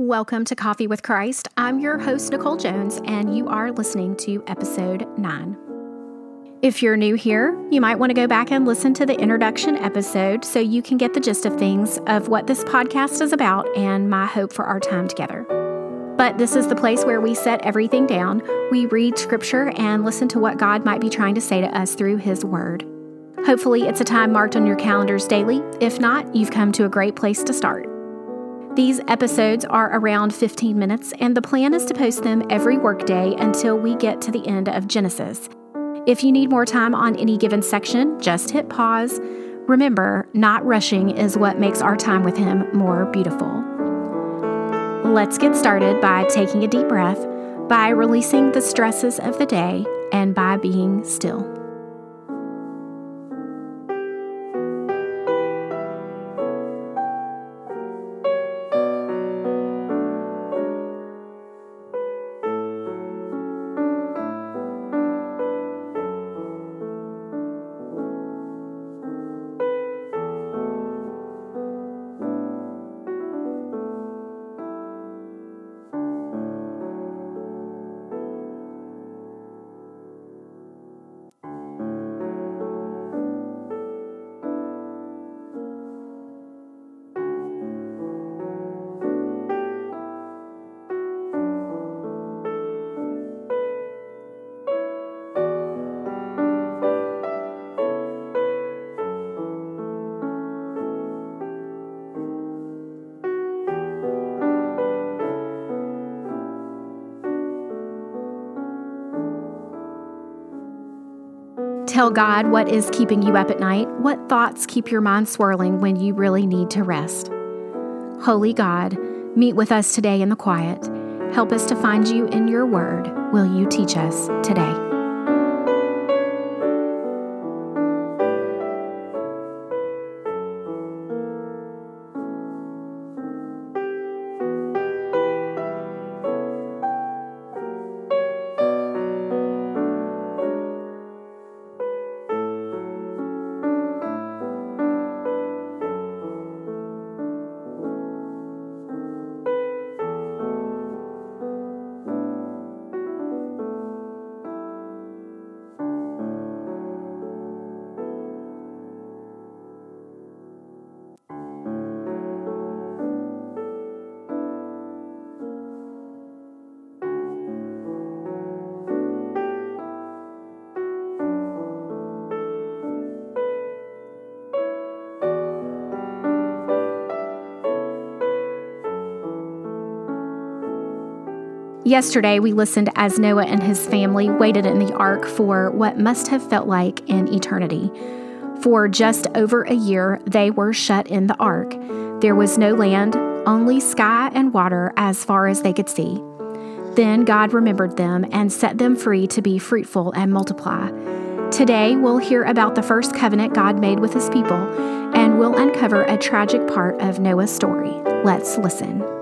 Welcome to Coffee with Christ. I'm your host, Nicole Jones, and you are listening to episode 9. If you're new here, you might want to go back and listen to the introduction episode so you can get the gist of things of what this podcast is about and my hope for our time together. But this is the place where we set everything down. We read scripture and listen to what God might be trying to say to us through His Word. Hopefully, it's a time marked on your calendars daily. If not, you've come to a great place to start. These episodes are around 15 minutes, and the plan is to post them every workday until we get to the end of Genesis. If you need more time on any given section, just hit pause. Remember, not rushing is what makes our time with Him more beautiful. Let's get started by taking a deep breath, by releasing the stresses of the day, and by being still. Tell God what is keeping you up at night, what thoughts keep your mind swirling when you really need to rest. Holy God, meet with us today in the quiet. Help us to find you in your word. Will you teach us today? Yesterday, we listened as Noah and his family waited in the ark for what must have felt like an eternity. For just over a year, they were shut in the ark. There was no land, only sky and water as far as they could see. Then God remembered them and set them free to be fruitful and multiply. Today, we'll hear about the first covenant God made with his people, and we'll uncover a tragic part of Noah's story. Let's listen.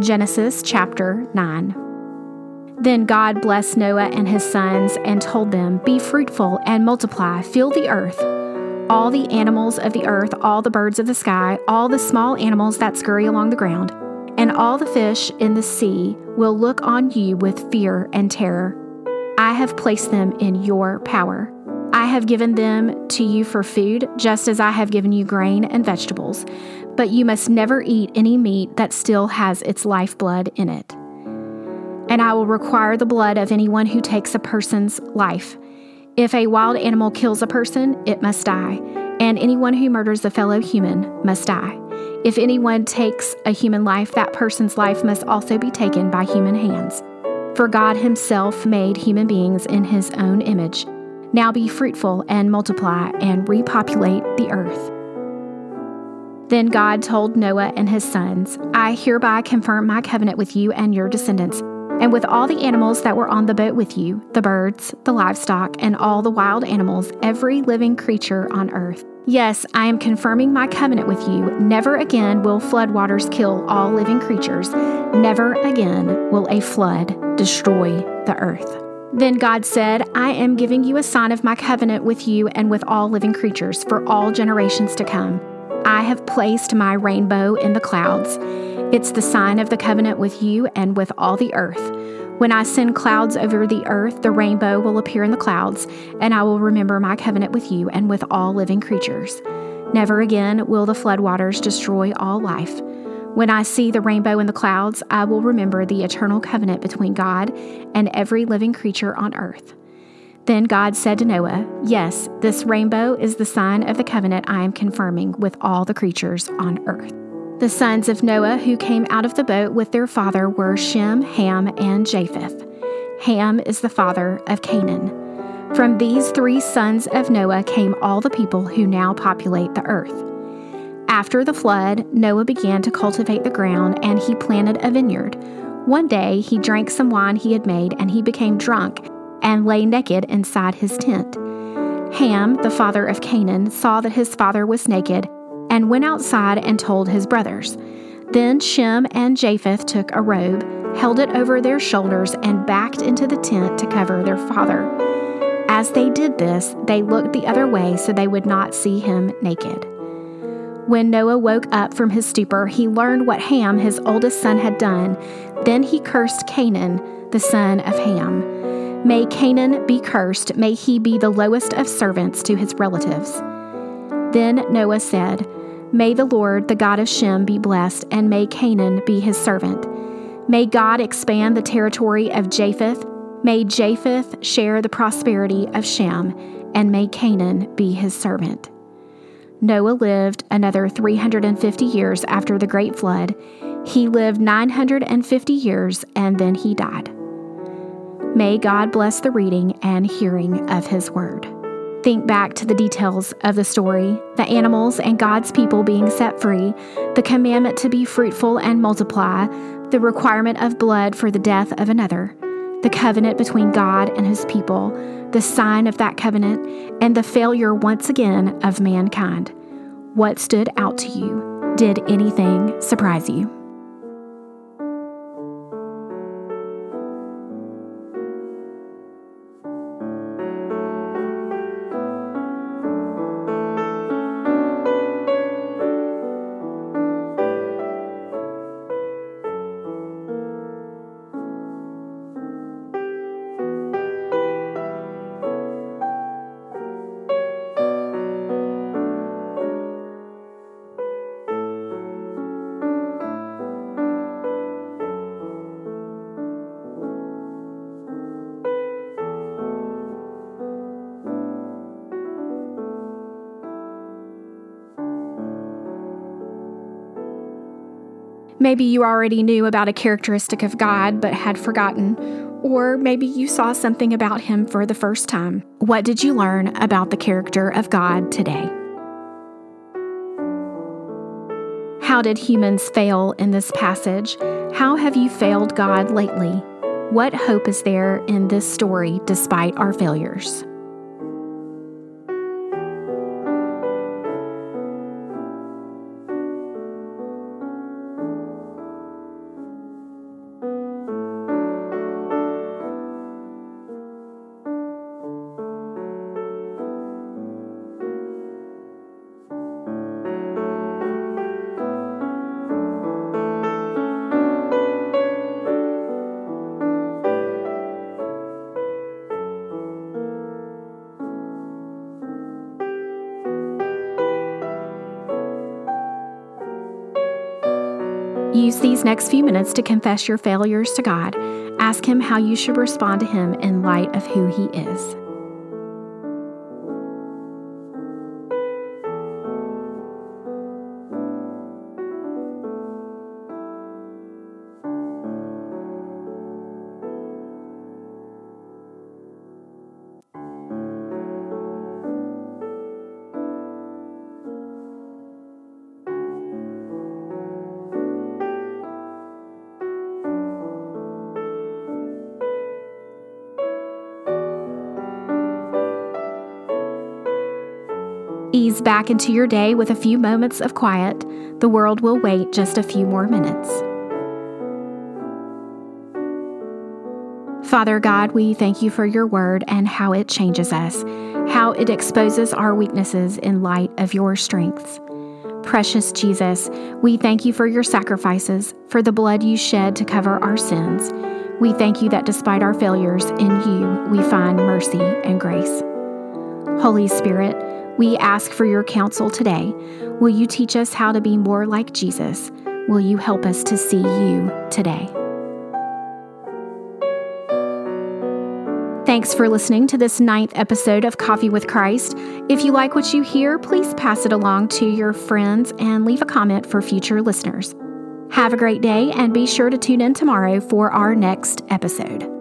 Genesis chapter 9. Then God blessed Noah and his sons and told them, Be fruitful and multiply, fill the earth. All the animals of the earth, all the birds of the sky, all the small animals that scurry along the ground, and all the fish in the sea will look on you with fear and terror. I have placed them in your power. I have given them to you for food, just as I have given you grain and vegetables but you must never eat any meat that still has its lifeblood in it. And I will require the blood of anyone who takes a person's life. If a wild animal kills a person, it must die, and anyone who murders a fellow human must die. If anyone takes a human life, that person's life must also be taken by human hands. For God Himself made human beings in His own image. Now be fruitful and multiply and repopulate the earth. Then God told Noah and his sons, I hereby confirm my covenant with you and your descendants, and with all the animals that were on the boat with you the birds, the livestock, and all the wild animals, every living creature on earth. Yes, I am confirming my covenant with you. Never again will floodwaters kill all living creatures. Never again will a flood destroy the earth. Then God said, I am giving you a sign of my covenant with you and with all living creatures for all generations to come. I have placed my rainbow in the clouds. It's the sign of the covenant with you and with all the earth. When I send clouds over the earth, the rainbow will appear in the clouds, and I will remember my covenant with you and with all living creatures. Never again will the floodwaters destroy all life. When I see the rainbow in the clouds, I will remember the eternal covenant between God and every living creature on earth. Then God said to Noah, Yes, this rainbow is the sign of the covenant I am confirming with all the creatures on earth. The sons of Noah who came out of the boat with their father were Shem, Ham, and Japheth. Ham is the father of Canaan. From these three sons of Noah came all the people who now populate the earth. After the flood, Noah began to cultivate the ground and he planted a vineyard. One day he drank some wine he had made and he became drunk and lay naked inside his tent. Ham, the father of Canaan, saw that his father was naked and went outside and told his brothers. Then Shem and Japheth took a robe, held it over their shoulders, and backed into the tent to cover their father. As they did this, they looked the other way so they would not see him naked. When Noah woke up from his stupor, he learned what Ham, his oldest son, had done. Then he cursed Canaan, the son of Ham. May Canaan be cursed, may he be the lowest of servants to his relatives. Then Noah said, May the Lord, the God of Shem, be blessed, and may Canaan be his servant. May God expand the territory of Japheth. May Japheth share the prosperity of Shem, and may Canaan be his servant. Noah lived another 350 years after the great flood. He lived 950 years and then he died. May God bless the reading and hearing of his word think back to the details of the story the animals and God's people being set free, the commandment to be fruitful and multiply, the requirement of blood for the death of another, the covenant between God and his people, the sign of that covenant, and the failure once again of mankind. What stood out to you? Did anything surprise you? Maybe you already knew about a characteristic of God but had forgotten, or maybe you saw something about Him for the first time. What did you learn about the character of God today? How did humans fail in this passage? How have you failed God lately? What hope is there in this story despite our failures? Use these next few minutes to confess your failures to God. Ask Him how you should respond to Him in light of who He is. Ease back into your day with a few moments of quiet. The world will wait just a few more minutes. Father God, we thank you for your word and how it changes us, how it exposes our weaknesses in light of your strengths. Precious Jesus, we thank you for your sacrifices, for the blood you shed to cover our sins. We thank you that despite our failures, in you we find mercy and grace. Holy Spirit, we ask for your counsel today. Will you teach us how to be more like Jesus? Will you help us to see you today? Thanks for listening to this ninth episode of Coffee with Christ. If you like what you hear, please pass it along to your friends and leave a comment for future listeners. Have a great day and be sure to tune in tomorrow for our next episode.